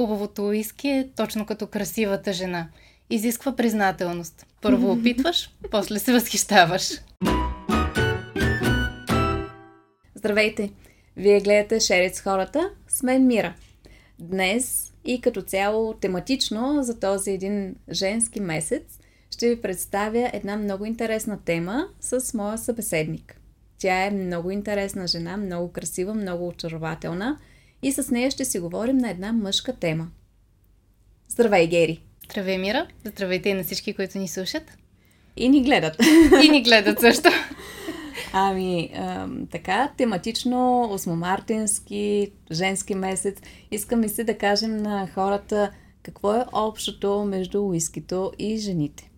хубавото уиски е точно като красивата жена. Изисква признателност. Първо опитваш, после се възхищаваш. Здравейте! Вие гледате Шерит с хората, с мен Мира. Днес и като цяло тематично за този един женски месец ще ви представя една много интересна тема с моя събеседник. Тя е много интересна жена, много красива, много очарователна и с нея ще си говорим на една мъжка тема. Здравей, Гери! Здравей, Мира! Здравейте и на всички, които ни слушат. И ни гледат. И ни гледат също. Ами, а, така, тематично, 8-мартински, женски месец, искам и се да кажем на хората какво е общото между уискито и жените.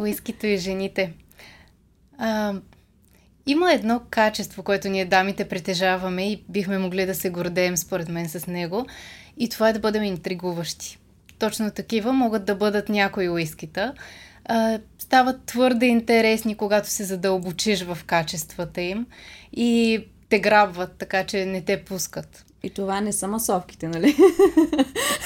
Уискито и жените. А, има едно качество, което ние дамите притежаваме и бихме могли да се гордеем според мен с него. И това е да бъдем интригуващи. Точно такива могат да бъдат някои уискита. А, стават твърде интересни, когато се задълбочиш в качествата им и те грабват, така че не те пускат. И това не са масовките, нали?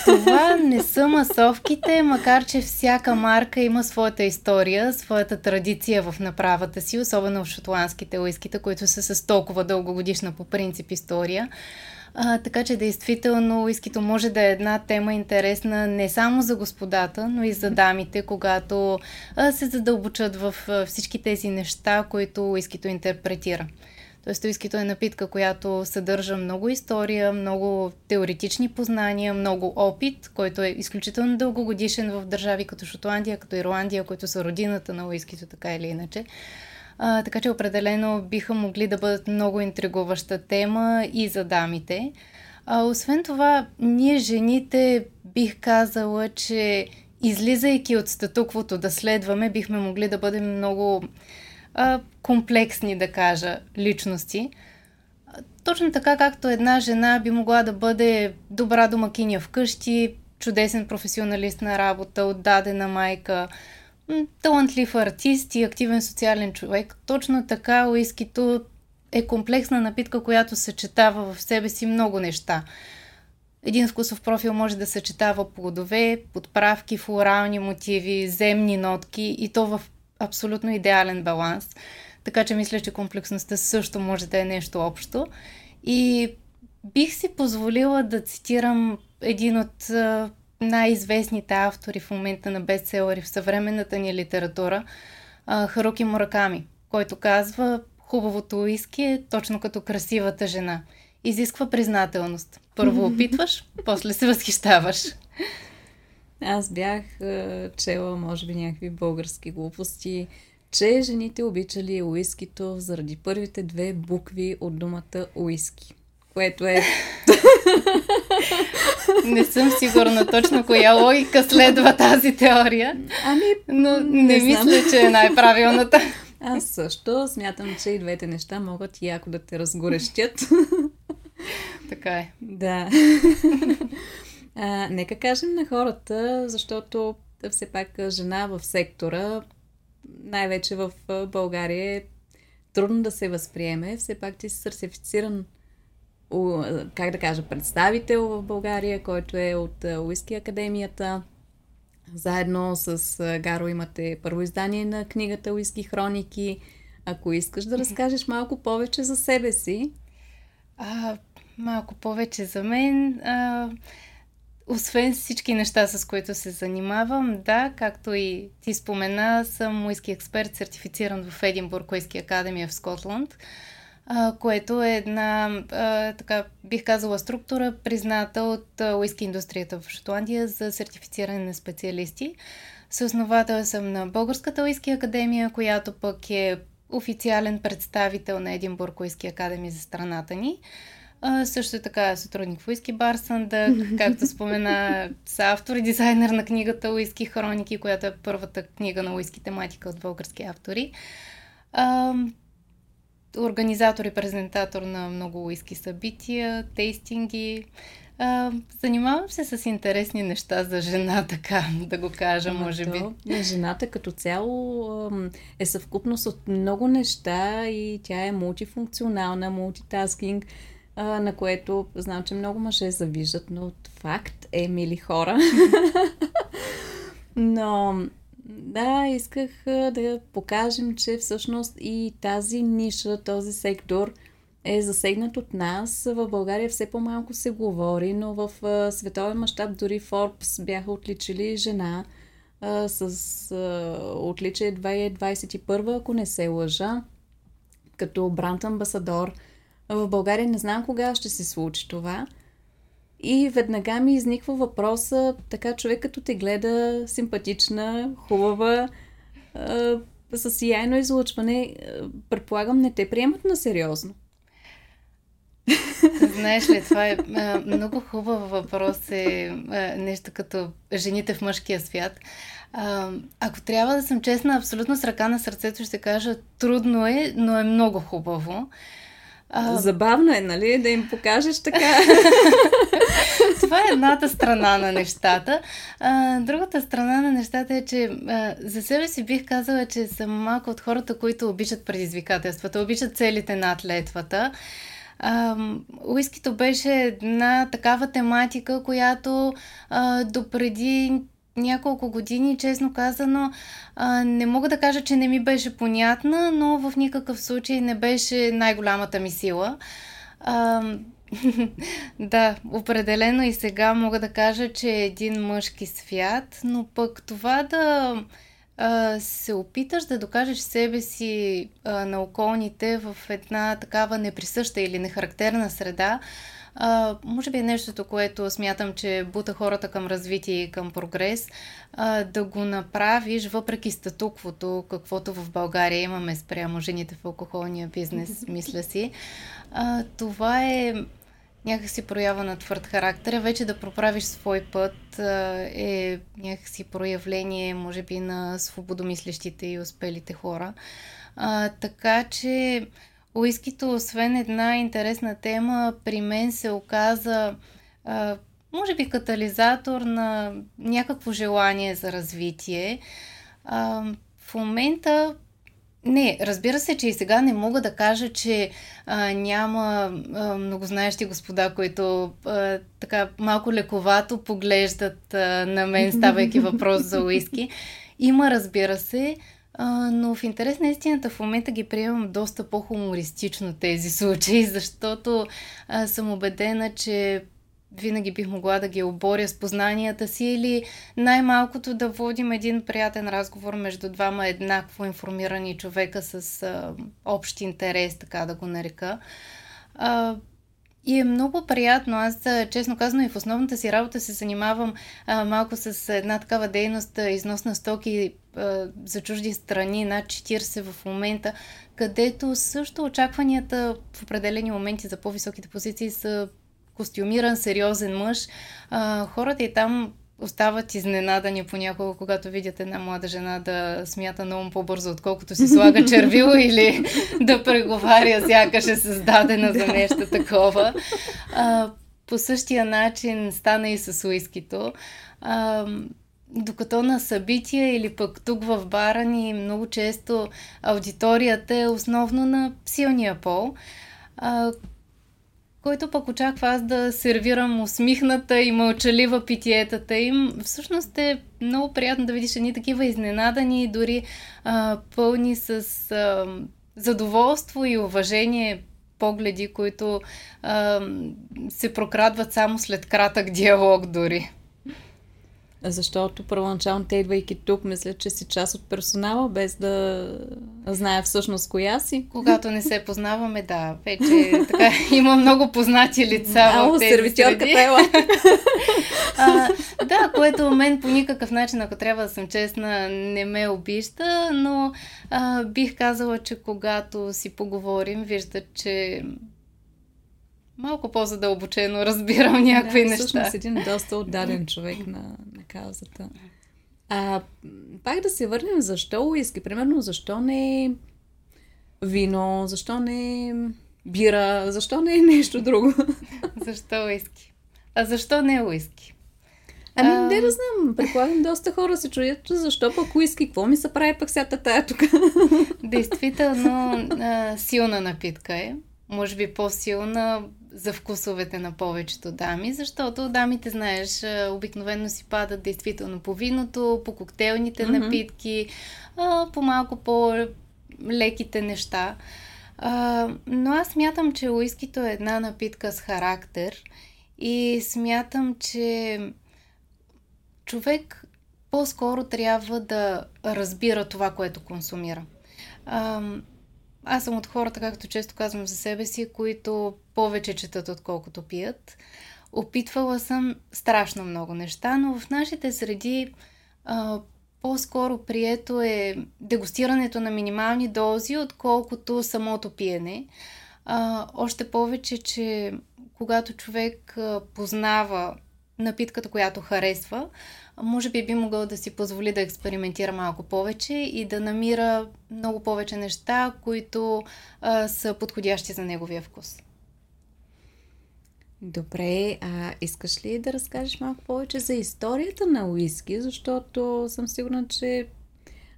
Това не са масовките, макар че всяка марка има своята история, своята традиция в направата си, особено в шотландските уиските, които са с толкова дългогодишна по принцип история. А, така че действително уискито може да е една тема интересна не само за господата, но и за дамите, когато а, се задълбочат в а, всички тези неща, които уискито интерпретира. Тоест, уискито е напитка, която съдържа много история, много теоретични познания, много опит, който е изключително дългогодишен в държави като Шотландия, като Ирландия, които са родината на уискито, така или иначе. А, така че определено биха могли да бъдат много интригуваща тема и за дамите. А, освен това, ние жените бих казала, че излизайки от статуквото да следваме, бихме могли да бъдем много а, комплексни, да кажа, личности. Точно така, както една жена би могла да бъде добра домакиня вкъщи, чудесен професионалист на работа, отдадена майка, талантлив артист и активен социален човек. Точно така уискито е комплексна напитка, която съчетава в себе си много неща. Един вкусов профил може да съчетава плодове, подправки, флорални мотиви, земни нотки и то в абсолютно идеален баланс. Така че мисля, че комплексността също може да е нещо общо. И бих си позволила да цитирам един от най-известните автори в момента на бестселери в съвременната ни литература, Харуки Мураками, който казва хубавото уиски е точно като красивата жена. Изисква признателност. Първо опитваш, после се възхищаваш. Аз бях чела, може би, някакви български глупости, че жените обичали уискито заради първите две букви от думата уиски. Което е... Не съм сигурна точно коя логика следва тази теория. Ами, но не, не мисля, че е най-правилната. Аз също смятам, че и двете неща могат яко да те разгорещят. така е. Да. А, нека кажем на хората, защото все пак жена в сектора, най-вече в България, е трудно да се възприеме. Все пак ти си сертифициран как да кажа, представител в България, който е от Уиски Академията. Заедно с Гаро имате първо издание на книгата Уиски Хроники. Ако искаш да разкажеш малко повече за себе си. А, малко повече за мен. А, освен всички неща, с които се занимавам, да, както и ти спомена, съм уиски експерт, сертифициран в Единбург Уиски Академия в Скотланд, а, което е една, а, така бих казала, структура, призната от уиски индустрията в Шотландия за сертифициране на специалисти. Съосновател съм на Българската уиски академия, която пък е официален представител на Единбург Уиски Академия за страната ни. А, също така сътрудник в Уиски Барсъндък, както спомена, са автор и дизайнер на книгата Уиски Хроники, която е първата книга на уиски тематика от български автори. А, организатор и презентатор на много уиски събития, тейстинги. А, занимавам се с интересни неща за жена, така да го кажа, може би. Жената като цяло е съвкупност от много неща и тя е мултифункционална, мултитаскинг а, на което знам, че много мъже завиждат, но факт е, мили хора. но да, исках да покажем, че всъщност и тази ниша, този сектор е засегнат от нас. В България все по-малко се говори, но в световен мащаб дори Forbes бяха отличили жена а, с а, отличие 2021, ако не се лъжа, като брант амбасадор. В България не знам кога ще се случи това. И веднага ми изниква въпроса, така човек като те гледа симпатична, хубава, а, с сияйно излъчване, предполагам, не те приемат на сериозно. Знаеш ли, това е а, много хубав въпрос, е а, нещо като жените в мъжкия свят. А, ако трябва да съм честна, абсолютно с ръка на сърцето ще кажа, трудно е, но е много хубаво. А... Забавно е, нали, да им покажеш така. Това е едната страна на нещата. А, другата страна на нещата е, че а, за себе си бих казала, че съм малко от хората, които обичат предизвикателствата, обичат целите над летвата. Уискито беше една такава тематика, която а, допреди няколко години, честно казано, не мога да кажа, че не ми беше понятна, но в никакъв случай не беше най-голямата ми сила. Да, определено и сега мога да кажа, че е един мъжки свят, но пък това да а, се опиташ да докажеш себе си а, на околните в една такава неприсъща или нехарактерна среда, а, може би е нещото, което смятам, че бута хората към развитие и към прогрес, а, да го направиш въпреки статуквото, каквото в България имаме спрямо жените в алкохолния бизнес, мисля си. А, това е някакси проява на твърд характер. Вече да проправиш свой път е някакси проявление, може би, на свободомислещите и успелите хора. А, така че уискито, освен една интересна тема, при мен се оказа а, може би катализатор на някакво желание за развитие. А, в момента не, разбира се, че и сега не мога да кажа, че а, няма а, многознаещи господа, които а, така малко лековато поглеждат а, на мен, ставайки въпрос за уиски. Има, разбира се, но в интерес на истината в момента ги приемам доста по-хумористично тези случаи, защото а, съм убедена, че винаги бих могла да ги оборя с познанията си или най-малкото да водим един приятен разговор между двама еднакво информирани човека с а, общ интерес, така да го нарека. А, и е много приятно. Аз, честно казано, и в основната си работа се занимавам а, малко с една такава дейност, износ на стоки а, за чужди страни, над 40 в момента, където също очакванията в определени моменти за по-високите позиции са костюмиран, сериозен мъж. А, хората и там остават изненадани понякога, когато видят една млада жена да смята много по-бързо, отколкото си слага червило или да преговаря, сякаш е създадена за нещо такова. А, по същия начин стана и с уискито. А, докато на събития или пък тук в бара ни много често аудиторията е основно на силния пол, а, който пък очаква аз да сервирам усмихната и мълчалива питиетата им. Всъщност е много приятно да видиш едни такива изненадани, дори а, пълни с а, задоволство и уважение погледи, които а, се прокрадват само след кратък диалог дори. Защото първоначално те идвайки тук, мисля, че си част от персонала, без да знае всъщност коя си. Когато не се познаваме, да, вече така, има много познати лица тези сервитьорката ела. а, да, което мен по никакъв начин, ако трябва да съм честна, не ме обижда, но а, бих казала, че когато си поговорим, виждат, че малко по-задълбочено разбирам някои да, неща. Всъщност един доста отдаден човек на, на каузата. А, пак да се върнем, защо уиски? Примерно, защо не вино, защо не бира, защо не е нещо друго? защо уиски? А защо не уиски? Ами, а... не да знам. Предполагам, доста хора се чуят, защо пък уиски, какво ми се прави пък сега тая тук? Действително, а, силна напитка е може би по-силна за вкусовете на повечето дами, защото дамите, знаеш, обикновено си падат действително по виното, по коктейлните mm-hmm. напитки, по малко по-леките неща. но аз смятам, че уискито е една напитка с характер и смятам, че човек по-скоро трябва да разбира това, което консумира. Аз съм от хората, както често казвам за себе си, които повече четат, отколкото пият. Опитвала съм страшно много неща, но в нашите среди а, по-скоро прието е дегустирането на минимални дози, отколкото самото пиене. А, още повече, че когато човек познава напитката, която харесва, може би би могъл да си позволи да експериментира малко повече и да намира много повече неща, които а, са подходящи за неговия вкус. Добре, а искаш ли да разкажеш малко повече за историята на уиски, защото съм сигурна, че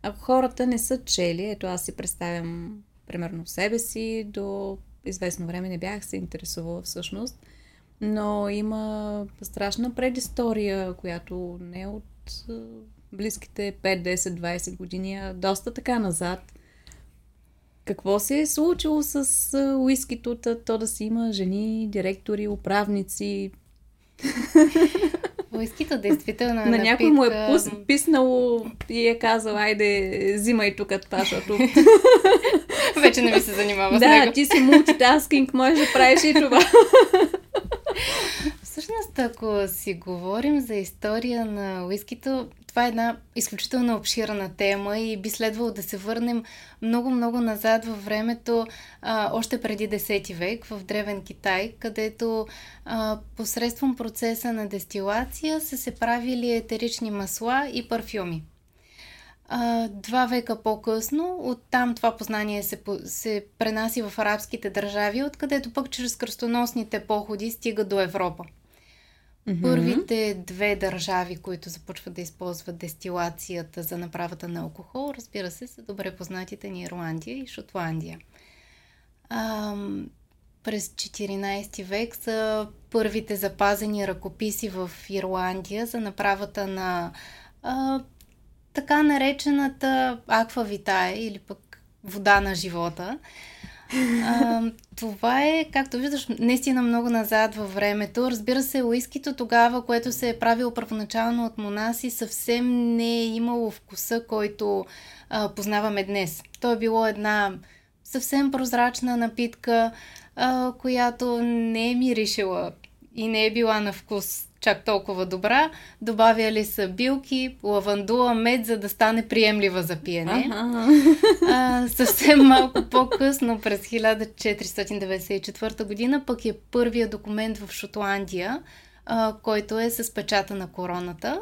ако хората не са чели, ето аз си представям примерно себе си, до известно време не бях се интересувала всъщност, но има страшна предистория, която не е от близките 5, 10, 20 години, а доста така назад. Какво се е случило с уискито, то да си има жени, директори, управници? Уискито действително е На някой му е пус, писнало и е казал, айде, взимай тук това, защото... Вече не ми се занимава с него. Да, ти си мултитаскинг, можеш да правиш и това. Всъщност, ако си говорим за история на уискито, това е една изключително обширна тема и би следвало да се върнем много-много назад във времето, а, още преди 10 век, в Древен Китай, където а, посредством процеса на дестилация са се правили етерични масла и парфюми. А, два века по-късно, оттам това познание се, се пренаси в арабските държави, откъдето пък чрез кръстоносните походи стига до Европа. Mm-hmm. Първите две държави, които започват да използват дестилацията за направата на алкохол, разбира се, са добре познатите ни Ирландия и Шотландия. А, през 14 век са първите запазени ръкописи в Ирландия за направата на а, така наречената аквавитая или пък вода на живота. А, това е, както виждаш, наистина много назад във времето. Разбира се, уискито тогава, което се е правило първоначално от монаси, съвсем не е имало вкуса, който а, познаваме днес. То е било една съвсем прозрачна напитка, а, която не е миришела и не е била на вкус чак толкова добра. Добавяли са билки, лавандула, мед, за да стане приемлива за пиене. А, съвсем малко по-късно, през 1494 година, пък е първия документ в Шотландия, а, който е с печата на короната.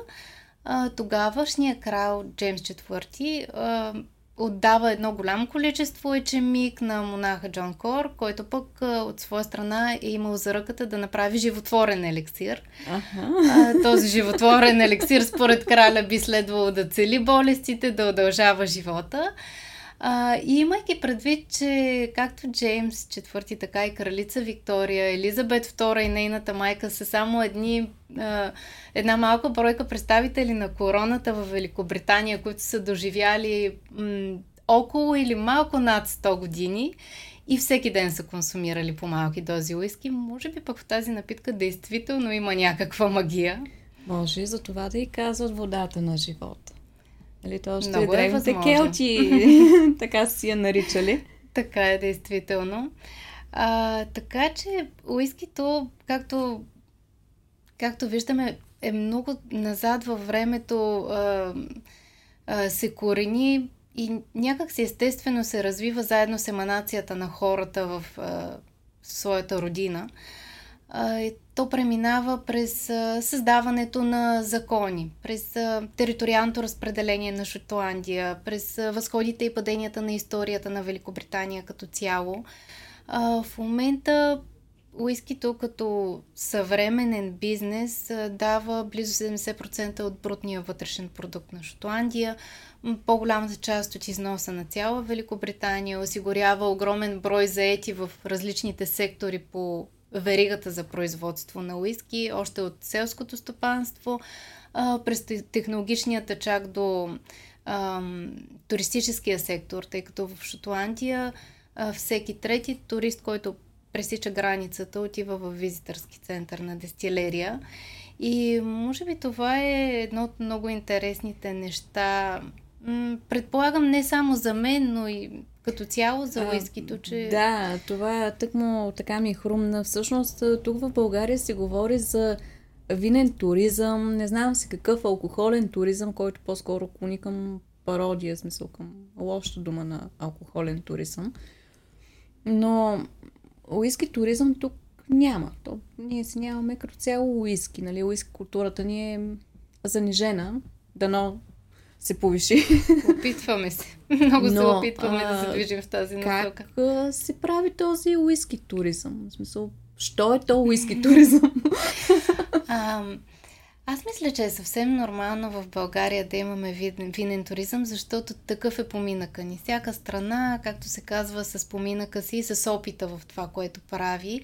А, тогавашният крал Джеймс IV отдава едно голямо количество ечемик на монаха Джон Кор, който пък от своя страна е имал за ръката да направи животворен елексир. Ага. А, този животворен елексир според краля би следвало да цели болестите, да удължава живота. А, и имайки предвид, че както Джеймс IV, така и кралица Виктория, Елизабет II и нейната майка са само едни, а, една малка бройка представители на короната в Великобритания, които са доживяли м- около или малко над 100 години и всеки ден са консумирали по малки дози уиски, може би пък в тази напитка действително има някаква магия. Може и за това да и казват водата на живота. Нали, то още Много е древните е келти, така си я наричали. Така е, действително. А, така че уискито, както, както виждаме, е много назад във времето а, а, се корени и някак си естествено се развива заедно с еманацията на хората в, а, своята родина то преминава през създаването на закони, през териториалното разпределение на Шотландия, през възходите и паденията на историята на Великобритания като цяло. В момента уискито като съвременен бизнес дава близо 70% от брутния вътрешен продукт на Шотландия. По-голямата част от износа на цяла Великобритания осигурява огромен брой заети в различните сектори по веригата за производство на уиски, още от селското стопанство, през технологичнията чак до а, туристическия сектор, тъй като в Шотландия а, всеки трети турист, който пресича границата, отива в визитърски център на дестилерия. И може би това е едно от много интересните неща. Предполагам не само за мен, но и като цяло за уискито, че... Да, това тъкмо така ми хрумна. Всъщност тук в България се говори за винен туризъм, не знам си какъв алкохолен туризъм, който по-скоро клони към пародия, смисъл към лоша дума на алкохолен туризъм. Но уиски туризъм тук няма. То, ние си нямаме като цяло уиски. Нали? Уиски културата ни е занижена. Дано се повиши. Опитваме се. Много Но, се опитваме а, да се движим в тази насока. Как се прави този уиски туризъм? В смисъл, що е то уиски туризъм? а, аз мисля, че е съвсем нормално в България да имаме винен, винен туризъм, защото такъв е поминъка ни. Всяка страна, както се казва, с поминъка си и с опита в това, което прави.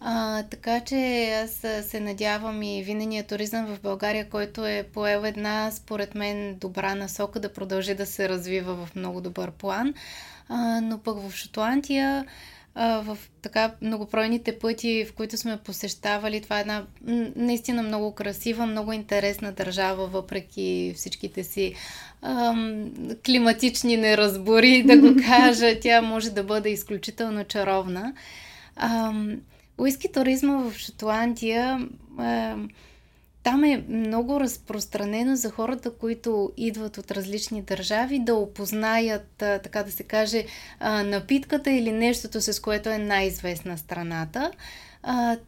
А, така че аз се надявам и винения туризъм в България, който е поел една, според мен, добра насока да продължи да се развива в много добър план. А, но пък в Шотландия в така многопройните пъти, в които сме посещавали. Това е една наистина много красива, много интересна държава, въпреки всичките си ам, климатични неразбори, да го кажа. Тя може да бъде изключително чаровна. Ам, уиски туризма в Шотландия ам, там е много разпространено за хората, които идват от различни държави, да опознаят, така да се каже, напитката или нещото, с което е най-известна страната.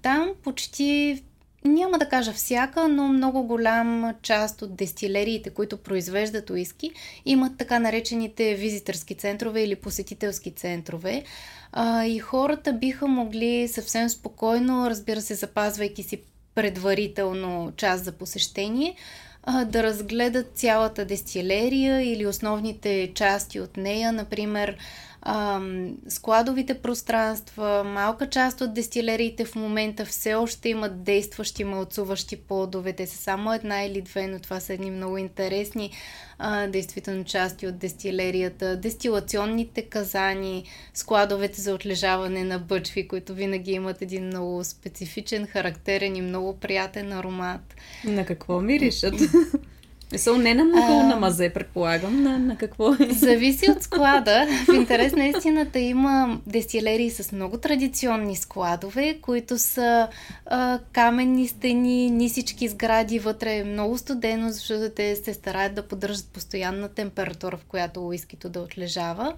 Там почти няма да кажа всяка, но много голям част от дестилериите, които произвеждат уиски, имат така наречените визитърски центрове или посетителски центрове. и хората биха могли съвсем спокойно, разбира се, запазвайки си предварително час за посещение, да разгледат цялата дестилерия или основните части от нея, например складовите пространства, малка част от дестилериите в момента все още имат действащи мълцуващи плодове. Те са само една или две, но това са едни много интересни а, действително части от дестилерията. Дестилационните казани, складовете за отлежаване на бъчви, които винаги имат един много специфичен, характерен и много приятен аромат. На какво миришат? Мисъл, не на мухъл на мазе, предполагам, на, на какво е. Зависи от склада. В интерес на истината има дестилерии с много традиционни складове, които са а, каменни стени, нисички сгради, вътре е много студено, защото те се стараят да поддържат постоянна температура, в която уискито да отлежава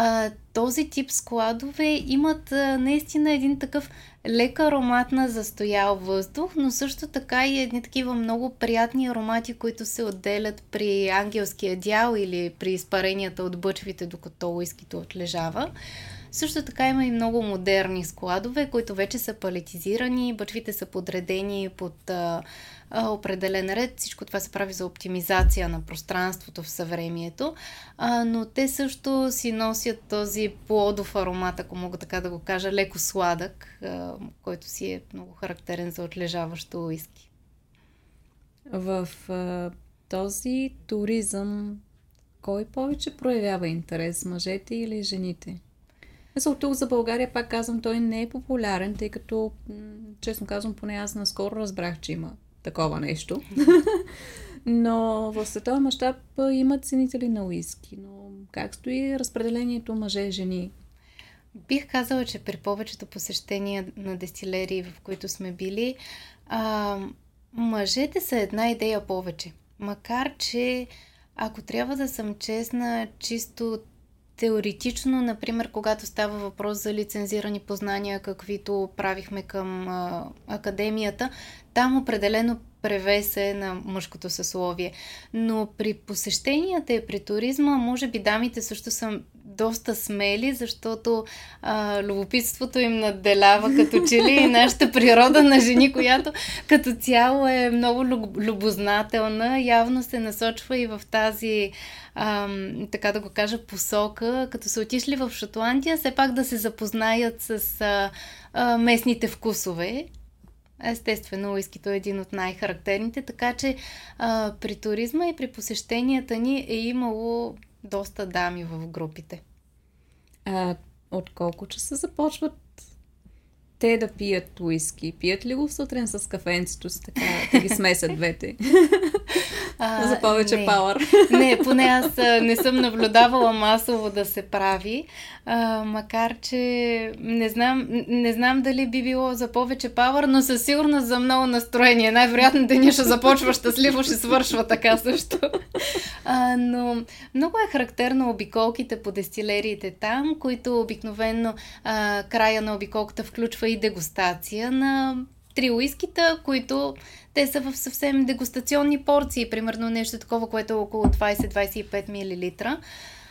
а, този тип складове имат а, наистина един такъв лек аромат на застоял въздух, но също така и едни такива много приятни аромати, които се отделят при ангелския дял или при изпаренията от бъчвите, докато уискито отлежава. Също така има и много модерни складове, които вече са палетизирани, бъчвите са подредени под а, а, определен ред. Всичко това се прави за оптимизация на пространството в съвремието, а, но те също си носят този плодов аромат, ако мога така да го кажа, леко сладък, а, който си е много характерен за отлежаващо уиски. В а, този туризъм кой повече проявява интерес, мъжете или жените? Мисъл, тук за България, пак казвам, той не е популярен, тъй като, честно казвам, поне аз наскоро разбрах, че има такова нещо. но в световен мащаб има ценители на уиски. Но как стои разпределението мъже-жени? Бих казала, че при повечето посещения на дестилерии, в които сме били, а, мъжете са една идея повече. Макар, че ако трябва да съм честна, чисто теоретично, например, когато става въпрос за лицензирани познания, каквито правихме към а, академията, там определено превес е на мъжкото съсловие. Но при посещенията и при туризма, може би дамите също са доста смели, защото а, любопитството им надделява като че ли и нашата природа на жени, която като цяло е много любознателна, явно се насочва и в тази а, така да го кажа, посока, като са отишли в Шотландия, все пак да се запознаят с а, а, местните вкусове. Естествено, уискито е един от най-характерните, така че а, при туризма и при посещенията ни е имало доста дами в групите. А от колко часа започват те да пият уиски? Пият ли го сутрин с кафенцето си, така да ги смесят двете? А, За повече не. пауър. Не, поне аз не съм наблюдавала масово да се прави, а, макар че не знам, не знам дали би било за повече пауър, но със сигурност за много настроение. Най-вероятно деня ще започва щастливо, ще свършва така също. А, но много е характерно обиколките по дестилериите там, които обикновено а, края на обиколката включва и дегустация на три уискита, които те са в съвсем дегустационни порции, примерно нещо такова, което е около 20-25 мл.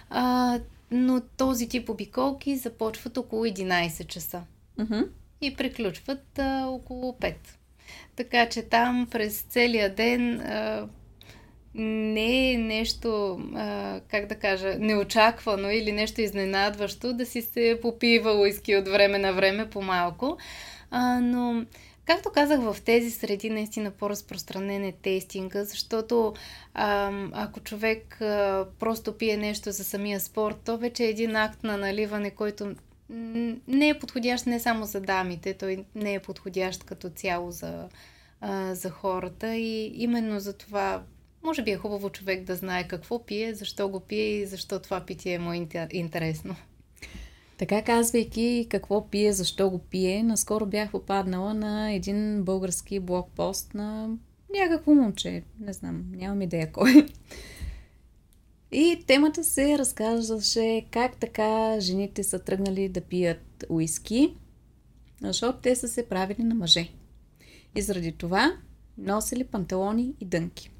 А, но този тип обиколки започват около 11 часа uh-huh. и приключват а, около 5. Така че там през целия ден а, не е нещо, а, как да кажа, неочаквано или нещо изненадващо да си се попива уиски от време на време по-малко. А, но Както казах, в тези среди наистина по-разпространен е тестинга, защото ако човек просто пие нещо за самия спорт, то вече е един акт на наливане, който не е подходящ не само за дамите, той не е подходящ като цяло за, за хората и именно за това може би е хубаво човек да знае какво пие, защо го пие и защо това питие му е интересно. Така казвайки какво пие, защо го пие, наскоро бях попаднала на един български блокпост на някакво момче. Не знам, нямам идея кой. И темата се разказваше как така жените са тръгнали да пият уиски, защото те са се правили на мъже. И заради това носили панталони и дънки.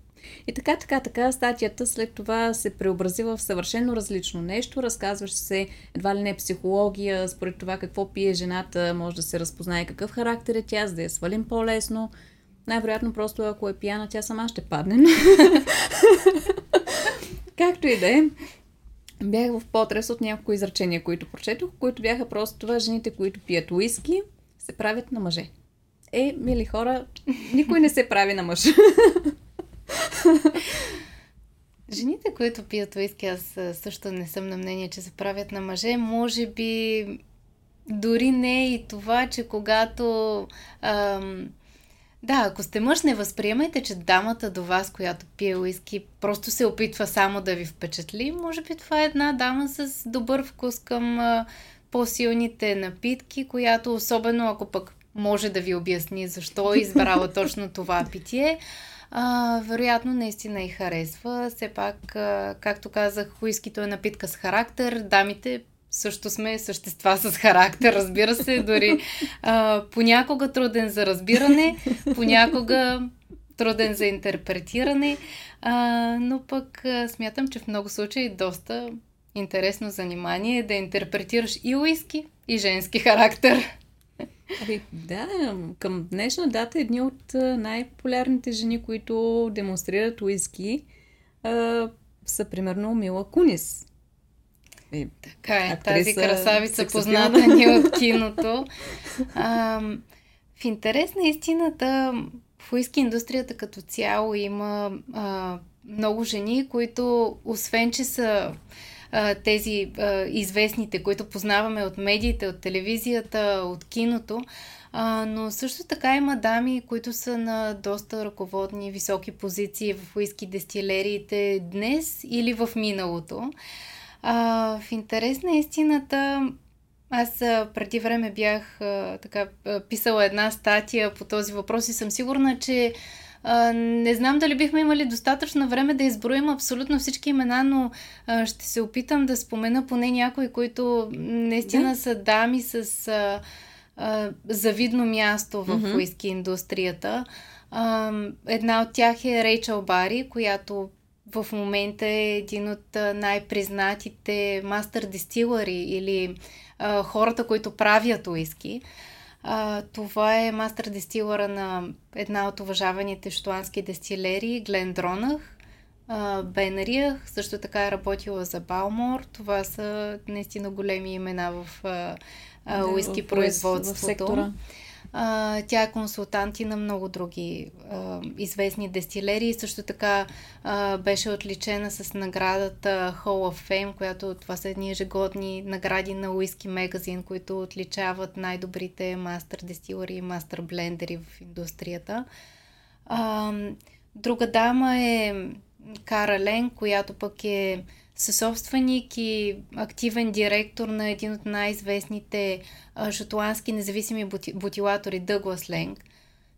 И така, така, така, статията след това се преобрази в съвършено различно нещо. Разказваше се едва ли не психология, според това какво пие жената, може да се разпознае какъв характер е тя, за да я свалим по-лесно. Най-вероятно просто ако е пияна, тя сама ще падне. Както и да е. Бях в потрес от няколко изречения, които прочетох, които бяха просто това жените, които пият уиски, се правят на мъже. Е, мили хора, никой не се прави на мъж. Жените, които пият уиски, аз също не съм на мнение, че се правят на мъже. Може би дори не и това, че когато... Ам, да, ако сте мъж, не възприемайте, че дамата до вас, която пие уиски, просто се опитва само да ви впечатли. Може би това е една дама с добър вкус към а, по-силните напитки, която особено ако пък може да ви обясни защо е избрала точно това питие а, вероятно наистина и харесва. Все пак, а, както казах, уискито е напитка с характер, дамите също сме същества с характер, разбира се, дори а, понякога труден за разбиране, понякога труден за интерпретиране, а, но пък а, смятам, че в много случаи доста интересно занимание е да интерпретираш и уиски, и женски характер. Ами, да, към днешна дата едни от най-популярните жени, които демонстрират уиски, а, са примерно Мила Кунис. И, така е, актриса, тази красавица, позната ни от киното. А, в интерес на истината, в уиски индустрията като цяло има а, много жени, които, освен че са тези известните, които познаваме от медиите, от телевизията, от киното, но също така има дами, които са на доста ръководни, високи позиции в уиски дестилериите днес или в миналото. В интерес на истината, аз преди време бях така, писала една статия по този въпрос и съм сигурна, че а, не знам дали бихме имали достатъчно време да изброим абсолютно всички имена, но а, ще се опитам да спомена поне някои, които наистина да. са дами с а, а, завидно място в mm-hmm. уиски индустрията. А, една от тях е Рейчел Бари, която в момента е един от най-признатите мастер дистилъри или а, хората, които правят уиски. А, това е мастер дистилъра на една от уважаваните шотландски дестилери, Глен Дронах. Бенриях, също така е работила за Балмор. Това са наистина големи имена в а, а, уиски в, производството. В сектора. Тя е консултант и на много други а, известни дестилери. Също така а, беше отличена с наградата Hall of Fame, която това са едни ежегодни награди на Уиски Магазин, които отличават най-добрите мастер дестилери и мастер блендери в индустрията. А, друга дама е Кара Лен, която пък е съсобственик и активен директор на един от най-известните шотландски независими бути, бутилатори Дъглас Ленг.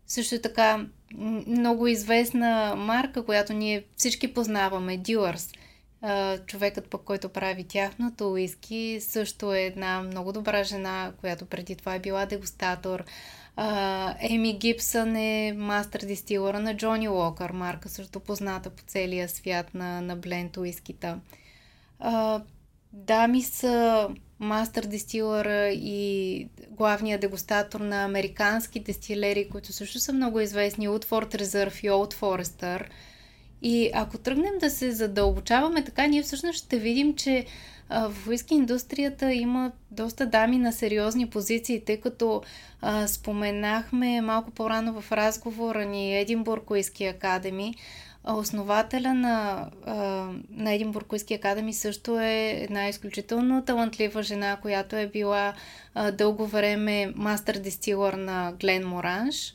Също така много известна марка, която ние всички познаваме, Дюърс. Човекът пък, който прави тяхното уиски, също е една много добра жена, която преди това е била дегустатор. Еми Гибсън е мастер дистилъра на Джони Уокър, марка също позната по целия свят на, на бленд уискита. А, дами са мастер дистилъра и главния дегустатор на американски дестилери, които също са много известни, от Fort Reserve и Old Forester. И ако тръгнем да се задълбочаваме така, ние всъщност ще видим, че в уиски индустрията има доста дами на сериозни позиции, тъй като а, споменахме малко по-рано в разговора ни Единбург Уиски Академи. Основателя на, на Единбург Уиски Академи също е една изключително талантлива жена, която е била дълго време мастер дистилър на Глен Моранж.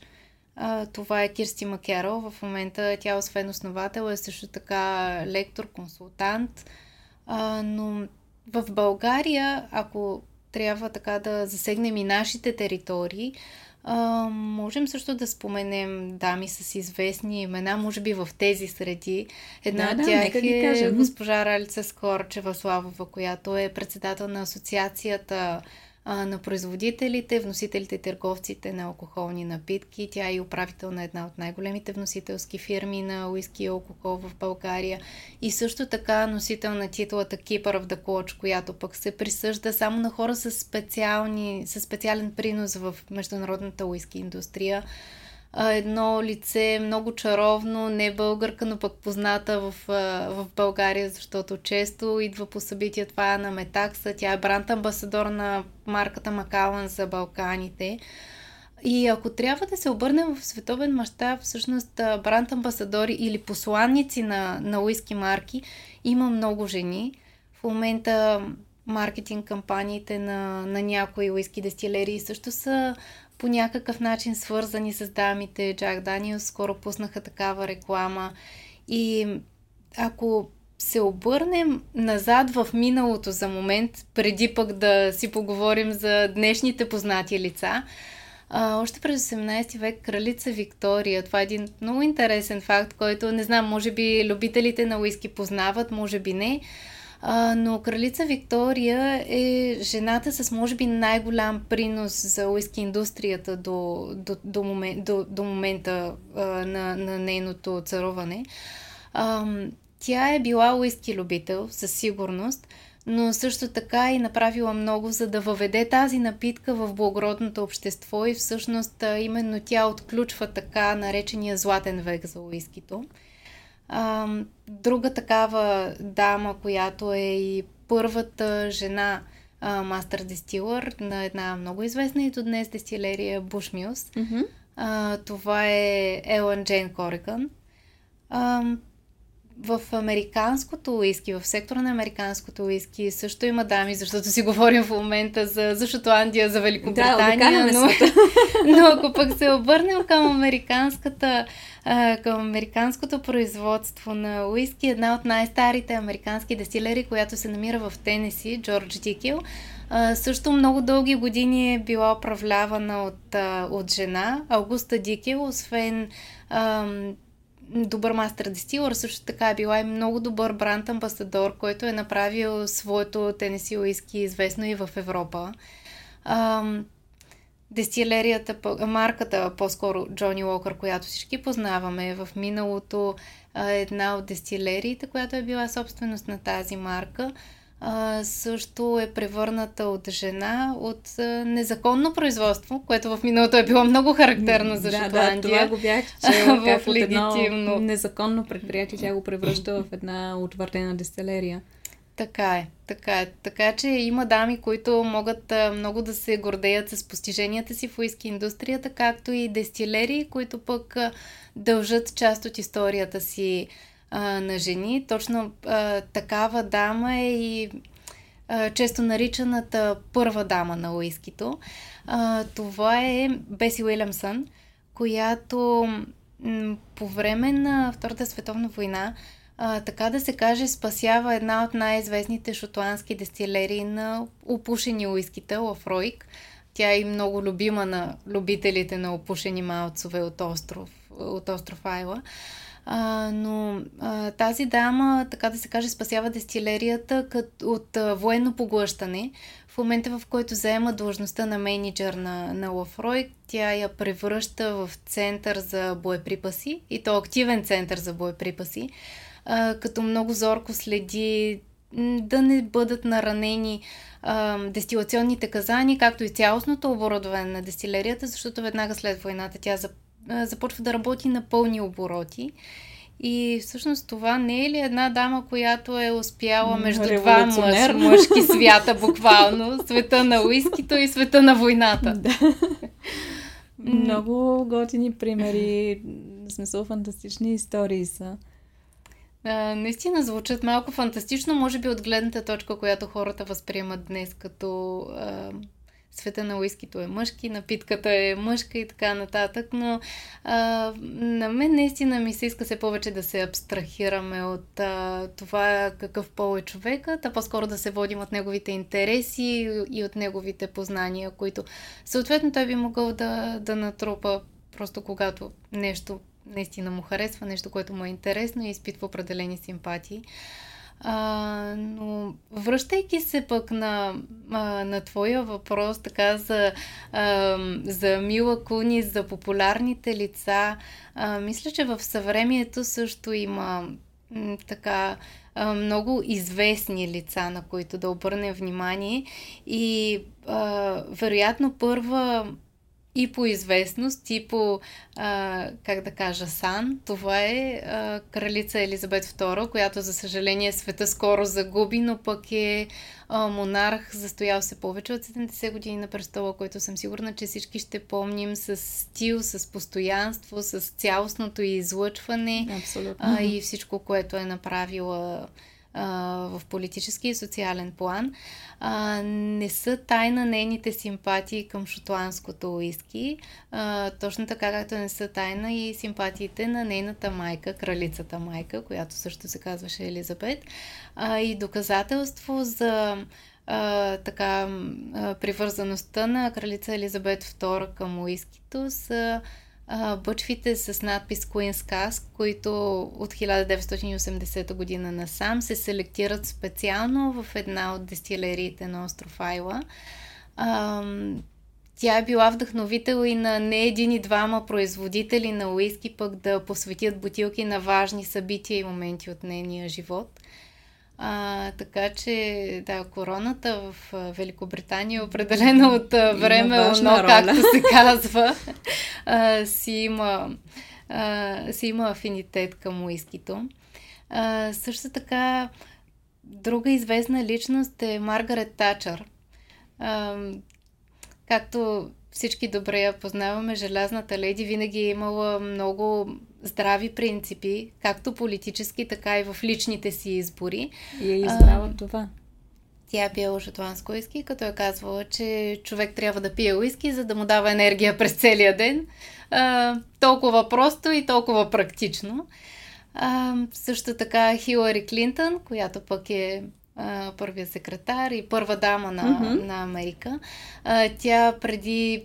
Това е Кирсти Макерал. В момента тя освен основател е също така лектор, консултант. но в България, ако трябва така да засегнем и нашите територии, а, можем също да споменем дами с известни имена, може би в тези среди. Една да, от тях да, е госпожа Ралица Скорчева Славова, която е председател на асоциацията а, на производителите, вносителите и търговците на алкохолни напитки. Тя е управител на една от най-големите вносителски фирми на уиски и алкохол в България. И също така носител на титлата Keeper of the Clutch, която пък се присъжда само на хора с, специални, с специален принос в международната уиски индустрия едно лице много чаровно, не българка, но пък позната в, в България, защото често идва по събития. Това е на Метакса. Тя е брант амбасадор на марката Макалан за Балканите. И ако трябва да се обърнем в световен мащаб, всъщност бранд амбасадори или посланници на, на уиски марки има много жени. В момента маркетинг кампаниите на, на някои уиски дестилерии също са по някакъв начин свързани с дамите. Джак Даниел скоро пуснаха такава реклама. И ако се обърнем назад в миналото за момент, преди пък да си поговорим за днешните познати лица, а, още през 18 век кралица Виктория, това е един много интересен факт, който не знам, може би любителите на уиски познават, може би не, а, но кралица Виктория е жената с, може би, най-голям принос за уиски индустрията до, до, до, момент, до, до момента а, на, на нейното царуване. А, тя е била уиски любител, със сигурност, но също така и направила много, за да въведе тази напитка в благородното общество и всъщност именно тя отключва така наречения златен век за уискито. А, друга такава дама, която е и първата жена мастер дестилър на една много известна и до днес дестилерия Бушмилс. Mm-hmm. А, това е Елън Джейн Кориган. А, в американското уиски, в сектора на американското уиски също има дами, защото си говорим в момента за, за Шотландия, за Великобритания, да, но, но ако пък се обърнем към американската към американското производство на уиски, една от най-старите американски дестилери, която се намира в Тенеси, Джордж Дикил, също много дълги години е била управлявана от, от жена, Аугуста Дикил, освен добър мастер дестилър, също така е била и много добър бранд амбасадор, който е направил своето Тенеси уиски известно и в Европа. дестилерията, марката, по-скоро Джони Локър, която всички познаваме, в миналото една от дестилериите, която е била собственост на тази марка, а, също е превърната от жена от а, незаконно производство, което в миналото е било много характерно за да, Шотландия. Да, това го бях чела, как от едно незаконно предприятие тя го превръща в една утвърдена дестилерия. Така е, така е. Така че има дами, които могат а, много да се гордеят с постиженията си в уиски индустрията, както и дестилери, които пък а, дължат част от историята си а, на жени. Точно а, такава дама е и а, често наричаната първа дама на уискито. А, това е Беси Уилямсън, която м- по време на Втората световна война а, така да се каже, спасява една от най-известните шотландски дестилерии на опушени уиските, Лафройк. Тя е много любима на любителите на опушени малцове от остров, от остров Айла. А, но а, тази дама, така да се каже, спасява дестилерията кът, от а, военно поглъщане. В момента, в който заема длъжността на менеджер на, на Лафрой, тя я превръща в център за боеприпаси и то активен център за боеприпаси, а, като много зорко следи да не бъдат наранени а, дестилационните казани, както и цялостното оборудване на дестилерията, защото веднага след войната тя започва да работи на пълни обороти. И всъщност това не е ли една дама, която е успяла между два мъж, мъжки свята, буквално, света на уискито и света на войната? Да. Много готини примери, в смисъл фантастични истории са. А, наистина звучат малко фантастично, може би от гледната точка, която хората възприемат днес като а, света на уискито е мъжки, напитката е мъжка и така нататък, но а, на мен наистина ми се иска се повече да се абстрахираме от а, това какъв пол е човекът, а по-скоро да се водим от неговите интереси и от неговите познания, които съответно той би могъл да, да натрупа просто когато нещо наистина му харесва, нещо, което му е интересно и изпитва определени симпатии. А, но връщайки се пък на, а, на твоя въпрос, така за, а, за Мила Куни, за популярните лица, а, мисля, че в съвремието също има така много известни лица, на които да обърнем внимание. И а, вероятно първа и по известност, и по, а, как да кажа, сан. Това е а, кралица Елизабет II, която, за съжаление, света скоро загуби, но пък е а, монарх, застоял се повече от 70 години на престола, който съм сигурна, че всички ще помним с стил, с постоянство, с цялостното излъчване Абсолютно. А, и всичко, което е направила в политически и социален план. А, не са тайна нейните симпатии към шотландското уиски, а, точно така както не са тайна и симпатиите на нейната майка, кралицата майка, която също се казваше Елизабет. А, и доказателство за а, така а, привързаността на кралица Елизабет II към уискито са бъчвите с надпис Queen's Cask, които от 1980 година насам се селектират специално в една от дестилериите на остров Айла. А, тя е била вдъхновител и на не един и двама производители на уиски пък да посветят бутилки на важни събития и моменти от нейния живот. А, така че, да, короната в Великобритания определено от време, но както се казва, а, си, има, а, си има афинитет към уискито. А, също така, друга известна личност е Маргарет Тачър. А, както всички добре я познаваме, Желязната леди винаги е имала много здрави принципи, както политически, така и в личните си избори. И е избрала а, това. Тя е пила шотландско уиски, като е казвала, че човек трябва да пие уиски, за да му дава енергия през целия ден. А, толкова просто и толкова практично. А, също така Хилари Клинтън, която пък е а, първия секретар и първа дама на, mm-hmm. на Америка. А, тя преди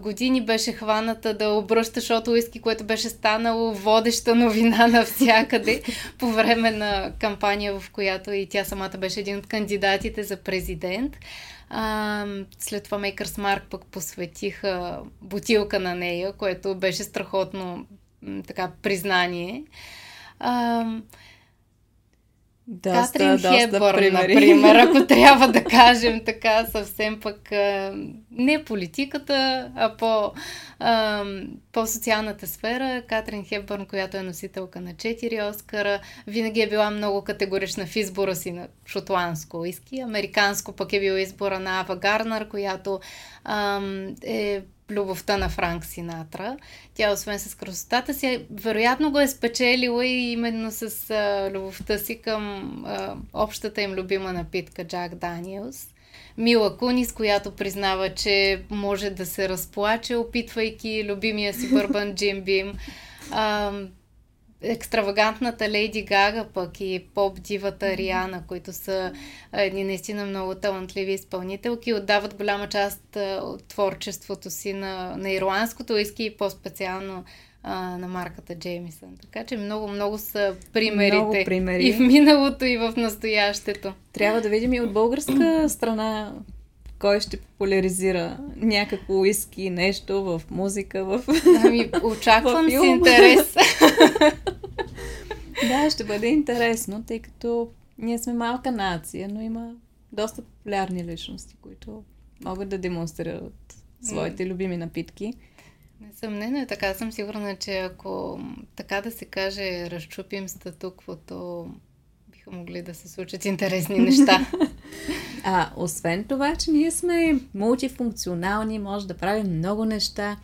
години беше хваната да обръща шот уиски, което беше станало водеща новина навсякъде по време на кампания, в която и тя самата беше един от кандидатите за президент. А, след това Makers Mark пък посветиха бутилка на нея, което беше страхотно така признание. А, доста, Катрин доста Хепбърн, примери. например, ако трябва да кажем така съвсем пък не политиката, а по, а, по социалната сфера. Катрин Хепбърн, която е носителка на 4 Оскара, винаги е била много категорична в избора си на шотландско уиски. Американско пък е бил избора на Ава Гарнер, която а, е любовта на Франк Синатра. Тя, освен с красотата си, вероятно го е спечелила и именно с а, любовта си към а, общата им любима напитка Джак Даниелс. Мила Кунис, която признава, че може да се разплаче, опитвайки любимия си бърбан Джим Бим. А, екстравагантната Лейди Гага пък и поп-дивата Риана, които са едни наистина много талантливи изпълнителки, отдават голяма част от творчеството си на, на ирландското иски и по-специално а, на марката Джеймисън. Така че много, много са примерите. Много примери. И в миналото, и в настоящето. Трябва да видим и от българска страна кой ще популяризира някакво уиски, нещо в музика, в Ами, очаквам В с интерес. Да, ще бъде интересно, тъй като ние сме малка нация, но има доста популярни личности, които могат да демонстрират своите любими напитки. Несъмнено е така. Съм сигурна, че ако така да се каже, разчупим статуквото, биха могли да се случат интересни неща. А, освен това, че ние сме мултифункционални, може да правим много неща,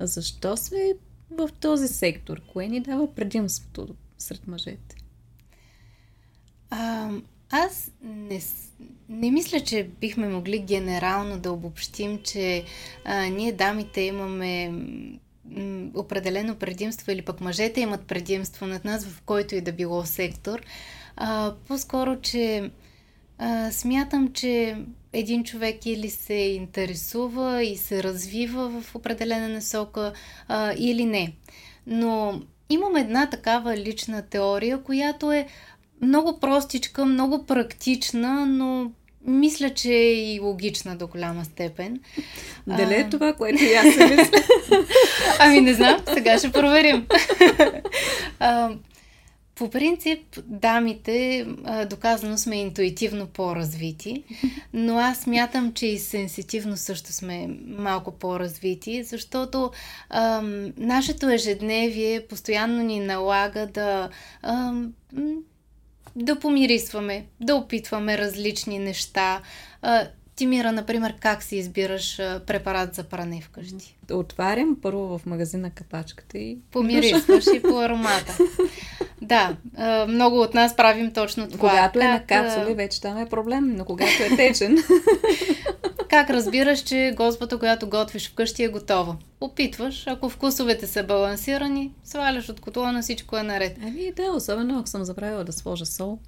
защо сме в този сектор? Кое ни дава предимството сред мъжете? А, аз не, не мисля, че бихме могли генерално да обобщим, че а, ние дамите имаме определено предимство или пък мъжете имат предимство над нас в който и да било сектор. А, по-скоро, че а, смятам, че един човек или се интересува и се развива в определена насока а, или не. Но имам една такава лична теория, която е много простичка, много практична, но мисля, че е и логична до голяма степен. Дали е това, което и аз мисля? Ами не знам, сега ще проверим. а, по принцип, дамите, доказано сме интуитивно по-развити, но аз смятам, че и сенситивно също сме малко по-развити, защото ам, нашето ежедневие постоянно ни налага да, ам, да помирисваме, да опитваме различни неща. Ти, Мира, например, как си избираш препарат за пране вкъщи? Отварям първо в магазина капачката и... Помирисваш и по аромата. Да, много от нас правим точно това. Когато е на Как, капсули, вече там е проблем, но когато е течен... Как разбираш, че господа, която готвиш вкъщи е готова? Опитваш, ако вкусовете са балансирани, сваляш от котлона, всичко е наред. Ами да, особено ако съм забравила да сложа сол.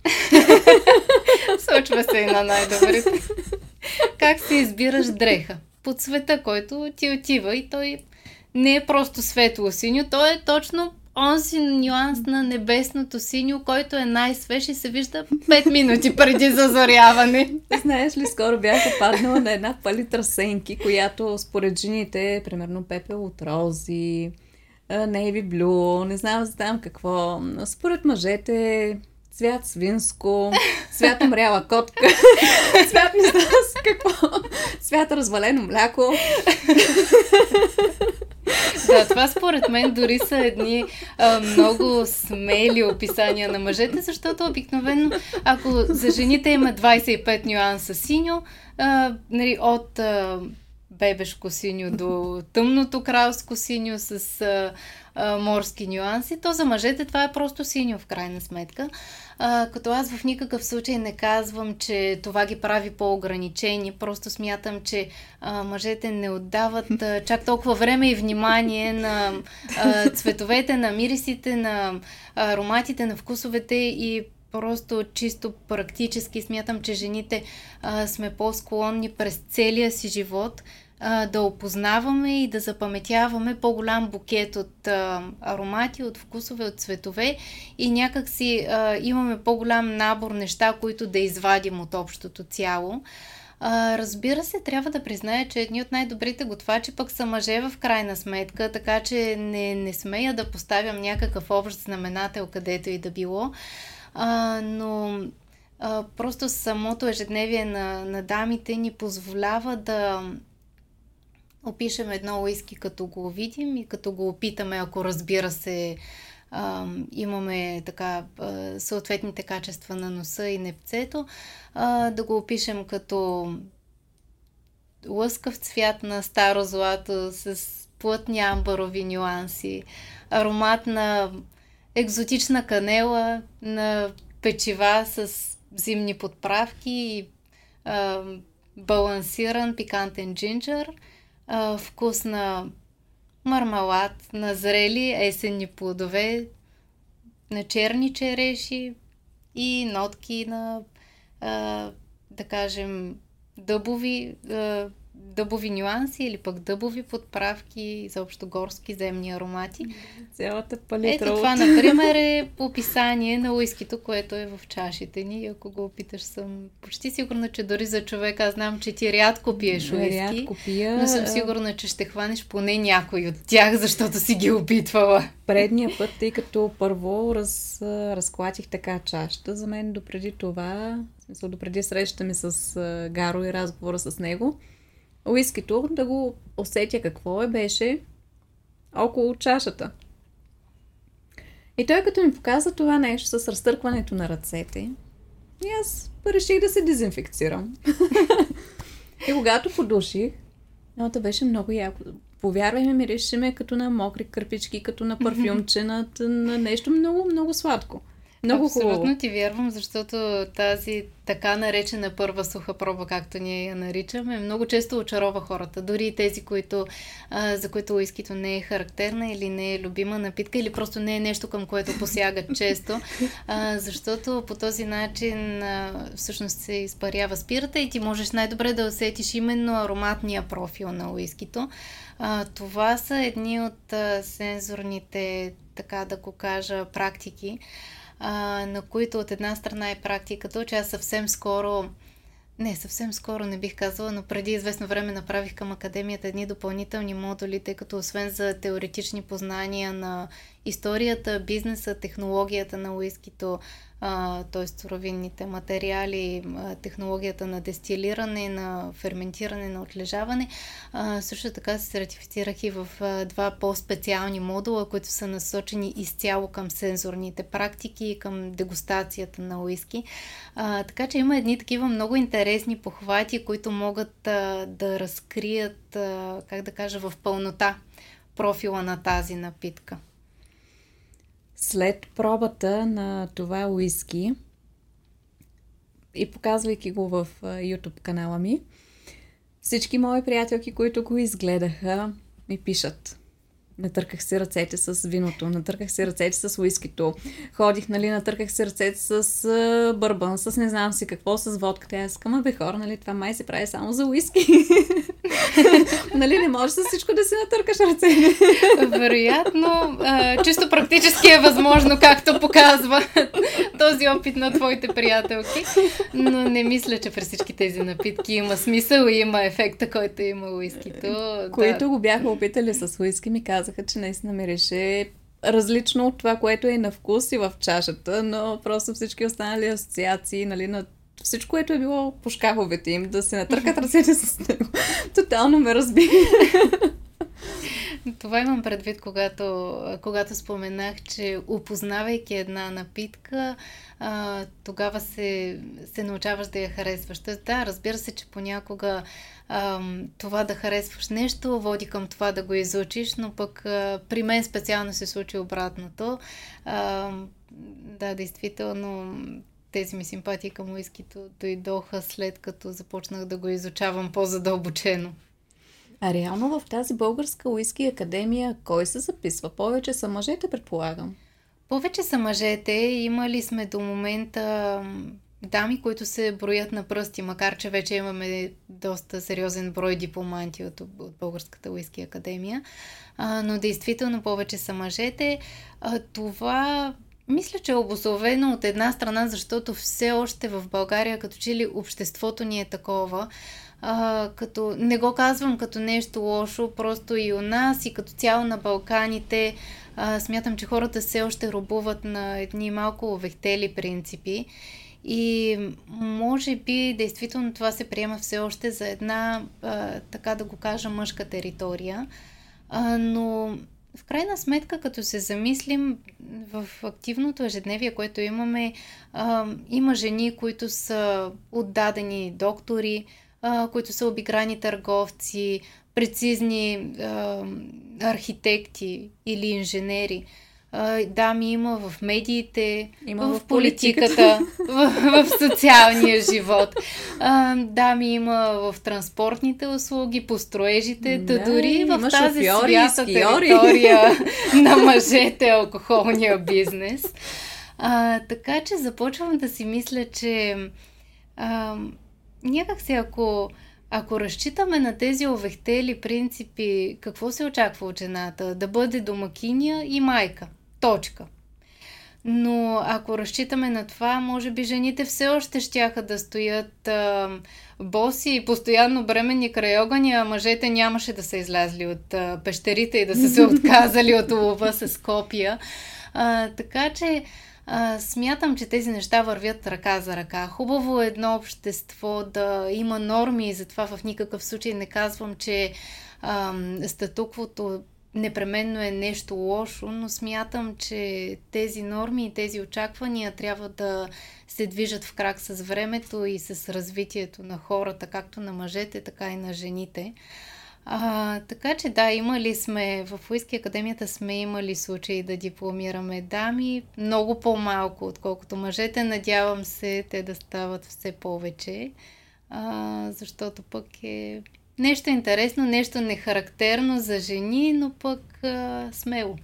Случва се и на най-добрите. Как си избираш дреха? По цвета, който ти отива и той не е просто светло синьо, той е точно онзи нюанс на небесното синьо, който е най-свеж и се вижда 5 минути преди зазоряване. Знаеш ли, скоро бях попаднала на една палитра сенки, която според жените е примерно пепел от рози, navy blue, не знам за там какво. Според мъжете цвят свинско, цвят умряла котка, цвят не знам си какво, цвят развалено мляко. Да, това според мен дори са едни а, много смели описания на мъжете, защото обикновено, ако за жените има 25 нюанса синьо, а, нали, от а, бебешко синьо до тъмното кралско синьо с а, морски нюанси, то за мъжете това е просто синьо в крайна сметка. А, като аз в никакъв случай не казвам, че това ги прави по-ограничени, просто смятам, че а, мъжете не отдават а, чак толкова време и внимание на а, цветовете, на мирисите, на ароматите, на вкусовете и просто чисто практически смятам, че жените а, сме по-склонни през целия си живот а, да опознаваме и да запаметяваме по-голям букет от а, аромати, от вкусове, от цветове и някак си имаме по-голям набор неща, които да извадим от общото цяло. А, разбира се, трябва да призная, че едни от най-добрите готвачи пък са мъже в крайна сметка, така че не, не смея да поставям някакъв общ знаменател където и да било. А, но а, просто самото ежедневие на, на дамите ни позволява да опишем едно уиски като го видим и като го опитаме, ако разбира се имаме така съответните качества на носа и непцето, да го опишем като лъскав цвят на старо злато с плътни амбарови нюанси, аромат на екзотична канела, на печива с зимни подправки и а, балансиран пикантен джинджер, а, вкус на мармалад, на зрели есенни плодове, на черни череши и нотки на, а, да кажем, дъбови, а, дъбови нюанси или пък дъбови подправки, заобщо горски земни аромати. Цялата палитра. Ето това, например, е описание на уискито, което е в чашите ни. Ако го опиташ, съм почти сигурна, че дори за човек, аз знам, че ти рядко пиеш уиски. Рядко пия. Но съм сигурна, че ще хванеш поне някой от тях, защото си ги опитвала. Предния път, тъй като първо раз, разклатих така чашата, за мен допреди това, смисъл допреди срещата ми с Гаро и разговора с него, уискито, да го усетя какво е, беше около чашата. И той като ми показа това нещо с разтъркването на ръцете, и аз реших да се дезинфекцирам. и когато подуших, нота беше много яко. Повярвай ми, мирише ме като на мокри кърпички, като на парфюмче, на, на нещо много, много сладко. Много Абсолютно хубаво. ти вярвам, защото тази така наречена първа суха проба, както ние я наричаме, много често очарова хората. Дори и тези, които, а, за които уискито не е характерна или не е любима напитка, или просто не е нещо, към което посягат често, а, защото по този начин а, всъщност се изпарява спирата и ти можеш най-добре да усетиш именно ароматния профил на уискито. А, това са едни от а, сензорните, така да го кажа, практики, а, на които от една страна е практиката, че аз съвсем скоро, не, съвсем скоро не бих казала, но преди известно време направих към академията едни допълнителни модули, тъй като освен за теоретични познания на историята, бизнеса, технологията на уискито, т.е. суровинните материали, технологията на дестилиране, на ферментиране, на отлежаване. Също така се сертифицирах и в два по-специални модула, които са насочени изцяло към сензорните практики и към дегустацията на уиски. Така че има едни такива много интересни похвати, които могат да разкрият, как да кажа, в пълнота профила на тази напитка. След пробата на това уиски и показвайки го в YouTube канала ми, всички мои приятелки, които го изгледаха, ми пишат. Натърках си ръцете с виното, натърках си ръцете с уискито, ходих, нали, натърках си ръцете с а, бърбан, с не знам си какво, с водката. Аз искам, бе хора, нали, това май се прави само за уиски. нали, не можеш с всичко да си натъркаш ръцете. Вероятно, а, чисто практически е възможно, както показва този опит на твоите приятелки, но не мисля, че при всички тези напитки има смисъл и има ефекта, който има уискито. Които да. го бяха опитали с уиски, ми казаха, че наистина мирише различно от това, което е на вкус и в чашата, но просто всички останали асоциации, нали, на всичко, което е било по шкафовете им, да се натъркат ръцете с него. Тотално ме разби. Това имам предвид, когато, когато споменах, че опознавайки една напитка, а, тогава се, се научаваш да я харесваш. Да, разбира се, че понякога това да харесваш нещо води към това да го изучиш, но пък а, при мен специално се случи обратното. Да, действително тези ми симпатии към уискито дойдоха след като започнах да го изучавам по-задълбочено. А реално в тази българска уиски академия кой се записва? Повече са мъжете, предполагам. Повече са мъжете. Имали сме до момента дами, които се броят на пръсти, макар че вече имаме доста сериозен брой дипломанти от, от Българската уиски академия. А, но действително повече са мъжете. А, това мисля, че е обословено от една страна, защото все още в България, като че ли обществото ни е такова, а, като, не го казвам като нещо лошо, просто и у нас, и като цяло на Балканите, а, смятам, че хората все още робуват на едни малко овехтели принципи. И може би, действително, това се приема все още за една, а, така да го кажа, мъжка територия. А, но в крайна сметка, като се замислим в активното ежедневие, което имаме, а, има жени, които са отдадени доктори, а, които са обиграни търговци, прецизни а, архитекти или инженери. Дами има в медиите, има в, в политиката, в, в социалния живот. А, дами има в транспортните услуги, по строежите, да, дори в тази шофьори, свята територия на мъжете алкохолния бизнес. А, така че започвам да си мисля, че а, някак се ако, ако разчитаме на тези овехтели принципи, какво се очаква от жената? Да бъде домакиня и майка. Точка. Но ако разчитаме на това, може би жените все още щяха да стоят а, боси и постоянно бремени край огъня, а мъжете нямаше да са излязли от а, пещерите и да са се отказали от лова с копия. А, така че а, смятам, че тези неща вървят ръка за ръка. Хубаво е едно общество да има норми и затова в никакъв случай не казвам, че а, статуквото непременно е нещо лошо, но смятам, че тези норми и тези очаквания трябва да се движат в крак с времето и с развитието на хората, както на мъжете, така и на жените. А, така че да, имали сме, в Уиски Академията сме имали случаи да дипломираме дами, много по-малко, отколкото мъжете. Надявам се те да стават все повече, а, защото пък е нещо интересно, нещо нехарактерно за жени, но пък а, смело.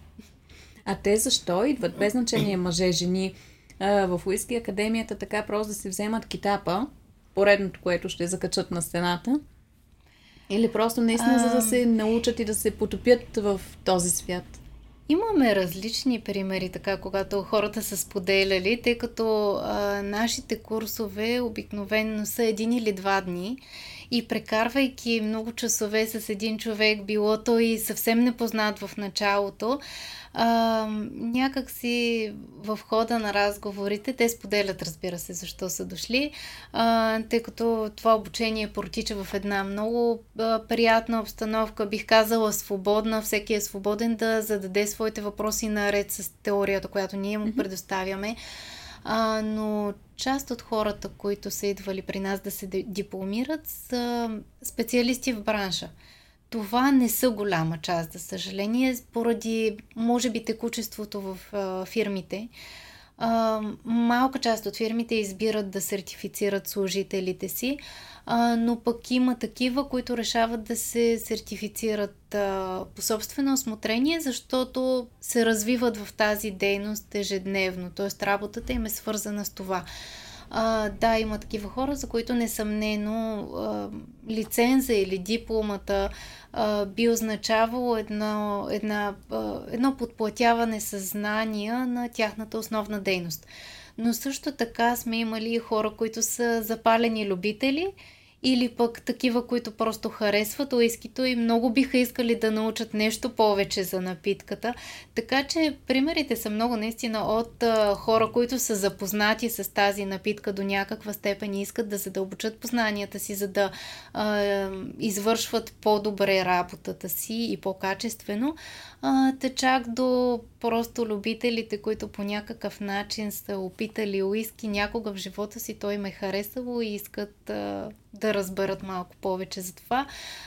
А те защо идват? Без значение мъже, жени. А, в Уиски Академията така просто да се вземат китапа, поредното, което ще закачат на стената, или просто наистина, а... за да се научат и да се потопят в този свят? Имаме различни примери, така, когато хората са споделяли, тъй като а, нашите курсове обикновено са един или два дни и прекарвайки много часове с един човек, било то и съвсем непознат в началото, а, някак си в хода на разговорите, те споделят, разбира се, защо са дошли, а, тъй като това обучение протича в една много а, приятна обстановка, бих казала свободна, всеки е свободен да зададе своите въпроси наред с теорията, която ние му предоставяме. А, но част от хората, които са идвали при нас да се дипломират, са специалисти в бранша. Това не са голяма част, за съжаление, поради, може би, текучеството в а, фирмите. А, малка част от фирмите избират да сертифицират служителите си, но пък има такива, които решават да се сертифицират по собствено осмотрение, защото се развиват в тази дейност ежедневно, т.е. работата им е свързана с това. А, да, има такива хора, за които несъмнено а, лиценза или дипломата а, би означавало едно, една, а, едно подплатяване съзнания на тяхната основна дейност. Но също така сме имали хора, които са запалени любители – или пък такива, които просто харесват уискито и много биха искали да научат нещо повече за напитката. Така че примерите са много наистина от а, хора, които са запознати с тази напитка до някаква степен и искат да задълбочат познанията си, за да а, извършват по-добре работата си и по-качествено те чак до просто любителите, които по някакъв начин са опитали уиски някога в живота си, той ме е харесало и искат а, да разберат малко повече за това.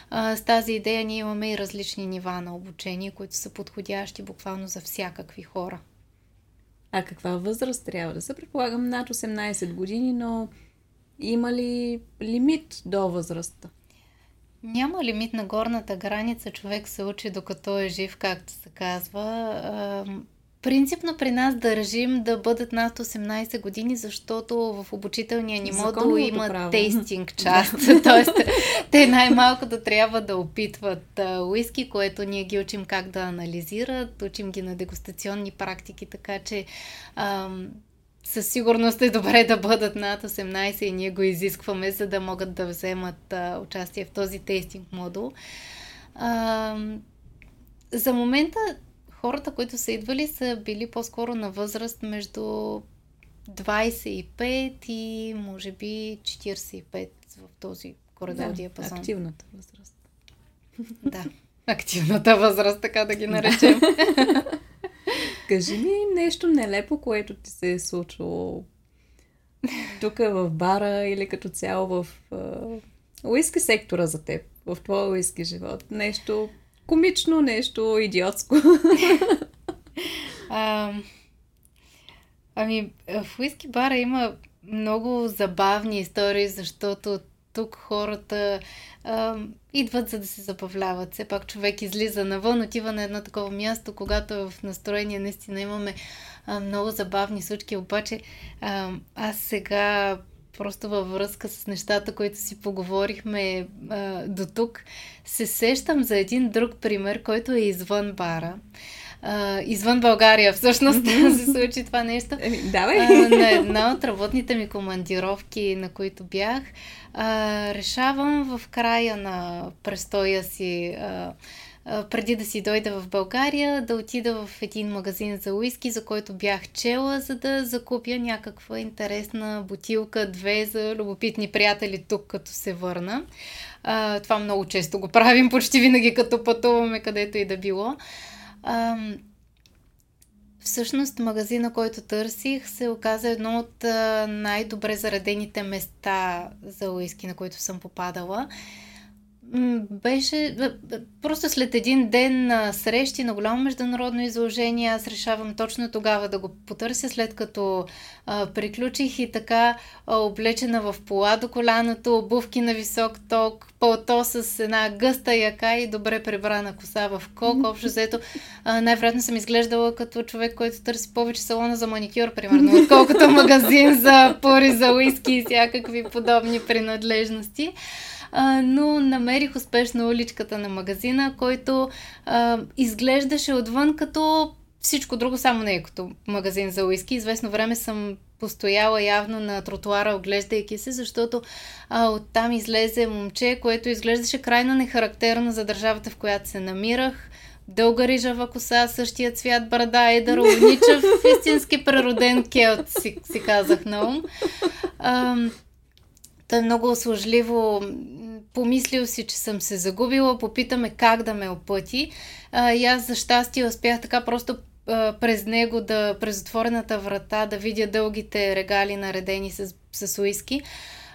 А, с тази идея ние имаме и различни нива на обучение, които са подходящи буквално за всякакви хора. А каква възраст трябва да се? Предполагам над 18 години, но има ли лимит до възрастта? Няма лимит на горната граница. Човек се учи докато е жив, както се казва. Принципно при нас държим да бъдат над 18 години, защото в обучителния ни модул има право. тейстинг част. Тоест, те най-малко да трябва да опитват уиски, което ние ги учим как да анализират, учим ги на дегустационни практики, така че ам, със сигурност е добре да бъдат над 18 и ние го изискваме, за да могат да вземат а, участие в този тестинг модул. А, за момента хората, които са идвали, са били по-скоро на възраст между 25 и може би 45 в този коридор да, диапазон. Активната възраст. Да, активната възраст, така да ги наречем. Кажи ми нещо нелепо, което ти се е случило тук в бара или като цяло в уиски сектора за теб, в твоя уиски живот. Нещо комично, нещо идиотско. а, ами, в уиски бара има много забавни истории, защото тук хората а, идват за да се забавляват. Все пак човек излиза навън, отива на едно такова място, когато е в настроение наистина имаме а, много забавни случки, обаче а, аз сега просто във връзка с нещата, които си поговорихме а, до тук, се сещам за един друг пример, който е извън бара. А, извън България всъщност се случи това нещо. Еми, давай. А, на една от работните ми командировки, на които бях, а, решавам в края на престоя си а, преди да си дойда в България, да отида в един магазин за уиски, за който бях чела, за да закупя някаква интересна бутилка, две за любопитни приятели тук, като се върна. А, това много често го правим, почти винаги като пътуваме където и да било. А, Всъщност магазина, който търсих, се оказа едно от най-добре заредените места за уиски, на които съм попадала беше просто след един ден на срещи на голямо международно изложение, аз решавам точно тогава да го потърся, след като а, приключих и така а, облечена в пола до коляното, обувки на висок ток, пълто с една гъста яка и добре пребрана коса в кок. Общо взето най-вероятно съм изглеждала като човек, който търси повече салона за маникюр, примерно, отколкото магазин за пори, за уиски и всякакви подобни принадлежности а, но намерих успешно уличката на магазина, който а, изглеждаше отвън като всичко друго, само не е като магазин за уиски. Известно време съм постояла явно на тротуара, оглеждайки се, защото а, оттам излезе момче, което изглеждаше крайно нехарактерно за държавата, в която се намирах. Дълга рижава коса, същия цвят брада, едър, луничев, истински прероден келт, си, си казах на ум. А, той е много служливо помислил си, че съм се загубила, попитаме как да ме опъти. А, и аз за щастие успях така просто а, през него, да, през отворената врата, да видя дългите регали наредени с, с уиски.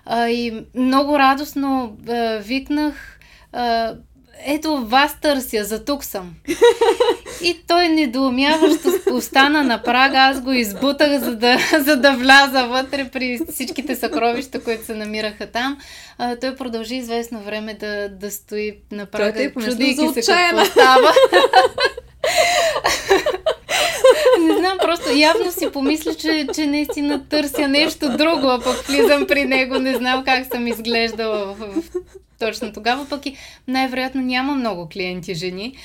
А, и много радостно а, викнах а, ето вас търся, за тук съм. И той недоумяващо остана на прага, аз го избутах, за да, за да вляза вътре при всичките съкровища, които се намираха там. А, той продължи известно време да, да стои на прага, е чудейки се какво става. Не знам, просто явно си помисля, че, че наистина търся нещо друго, а пък влизам при него, не знам как съм изглеждала в, в точно тогава, пък и най-вероятно няма много клиенти жени.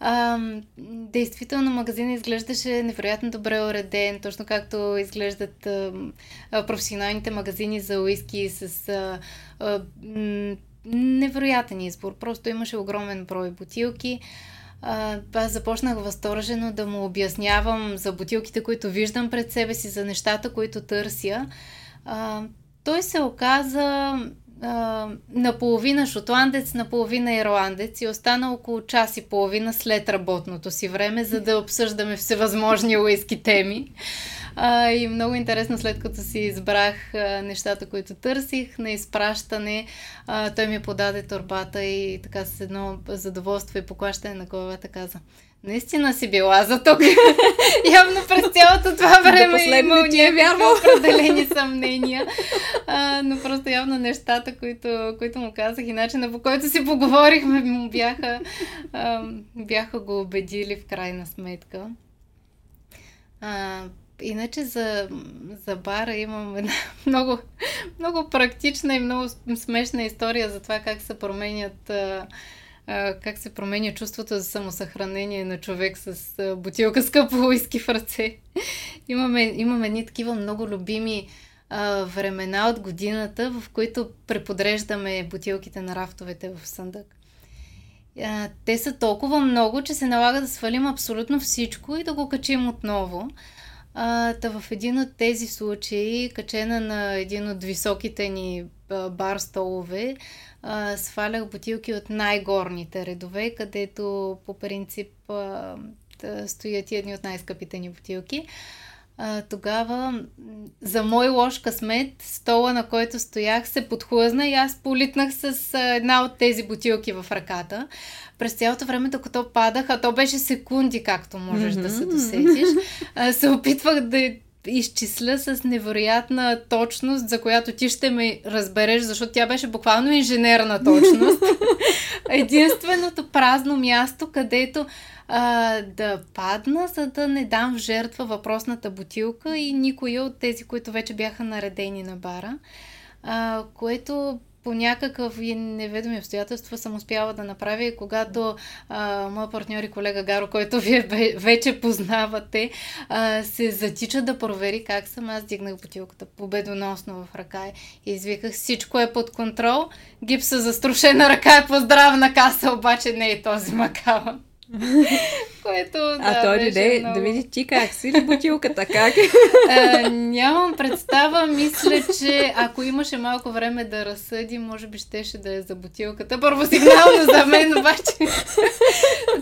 А, действително магазина изглеждаше невероятно добре уреден, точно както изглеждат а, а, професионалните магазини за уиски с а, а, невероятен избор. Просто имаше огромен брой бутилки. А, аз започнах възторжено да му обяснявам за бутилките, които виждам пред себе си, за нещата, които търся. А, той се оказа наполовина шотландец, наполовина ирландец и остана около час и половина след работното си време, за да обсъждаме всевъзможни уиски теми. А, и много интересно, след като си избрах а, нещата, които търсих на изпращане, а, той ми подаде турбата и така с едно задоволство и поклащане на главата каза Наистина си била за тук. Явно през цялото това време е имал е вярвал. определени съмнения. А, но просто явно нещата, които, които му казах и начина по който си поговорихме, му бяха, а, бяха го убедили в крайна сметка. А, иначе за, за бара имам една много, много практична и много смешна история за това как се променят а, как се променя чувството за самосъхранение на човек с бутилка скъпо уиски в ръце. имаме, имаме едни такива много любими а, времена от годината, в които преподреждаме бутилките на рафтовете в съндък. А, те са толкова много, че се налага да свалим абсолютно всичко и да го качим отново. А, та в един от тези случаи, качена на един от високите ни бар столове, а, свалях бутилки от най-горните редове, където по принцип а, стоят и едни от най-скъпите ни бутилки. А, тогава, за мой лош късмет, стола на който стоях се подхлъзна и аз политнах с а, една от тези бутилки в ръката. През цялото време, докато падах, а то беше секунди, както можеш mm-hmm. да се досетиш, а, се опитвах да изчисля с невероятна точност, за която ти ще ме разбереш, защото тя беше буквално инженерна точност. Единственото празно място, където а, да падна, за да не дам в жертва въпросната бутилка и никой от тези, които вече бяха наредени на бара, а, което по някакъв и неведоми обстоятелства съм успяла да направя и когато моят партньор и колега Гаро, който вие вече познавате, а, се затича да провери как съм, аз дигнах бутилката победоносно в ръка и извиках всичко е под контрол, гипса за струшена ръка е по здравна каса, обаче не е този макава. Което, да, а той дойде много... да види ти как си ли бутилката, как а, Нямам представа. Мисля, че ако имаше малко време да разсъди, може би щеше да е за бутилката. Първо сигнално за мен, обаче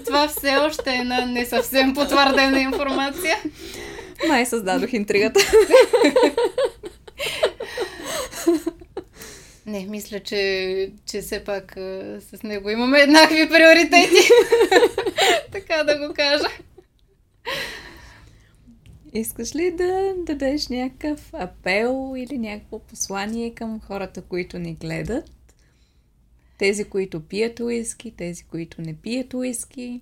това все още е една не съвсем потвърдена информация. Май създадох интригата. Не, мисля, че, че все пак а, с него имаме еднакви приоритети. така да го кажа. Искаш ли да дадеш някакъв апел или някакво послание към хората, които ни гледат? Тези, които пият уиски, тези, които не пият уиски?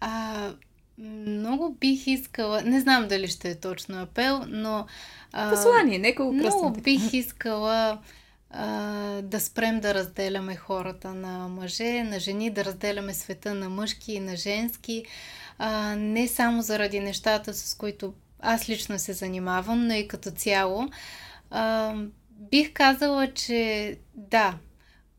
А, много бих искала, не знам дали ще е точно апел, но... А, послание, нека го Много бих искала да спрем да разделяме хората на мъже, на жени, да разделяме света на мъжки и на женски, а, не само заради нещата, с които аз лично се занимавам, но и като цяло. А, бих казала, че да,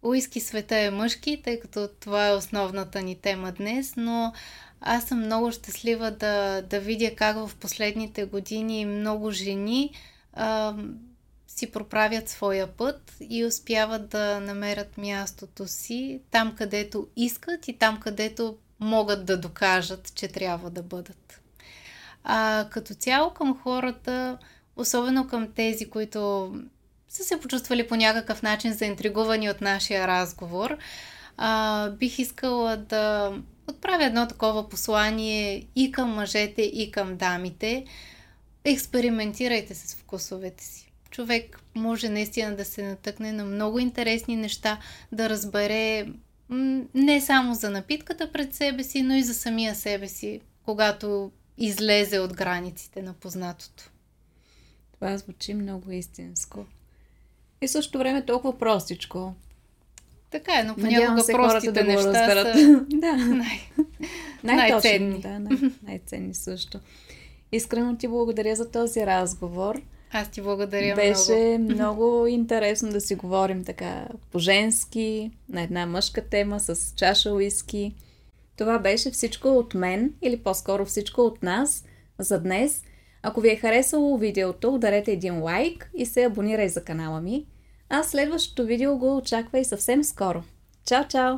уиски света е мъжки, тъй като това е основната ни тема днес, но аз съм много щастлива да, да видя как в последните години много жени а, си проправят своя път и успяват да намерят мястото си там, където искат и там, където могат да докажат, че трябва да бъдат. А като цяло към хората, особено към тези, които са се почувствали по някакъв начин заинтригувани от нашия разговор, а, бих искала да отправя едно такова послание и към мъжете, и към дамите. Експериментирайте с вкусовете си човек може наистина да се натъкне на много интересни неща, да разбере не само за напитката пред себе си, но и за самия себе си, когато излезе от границите на познатото. Това звучи много истинско. И също време толкова простичко. Така е, но понякога простите да неща са да. най- най-ценни. Да, най- най-ценни също. Искрено ти благодаря за този разговор. Аз ти благодаря Беше много. много интересно да си говорим така по-женски, на една мъжка тема с чаша уиски. Това беше всичко от мен, или по-скоро всичко от нас за днес. Ако ви е харесало видеото, ударете един лайк и се абонирай за канала ми. А следващото видео го очаква и съвсем скоро. Чао, чао!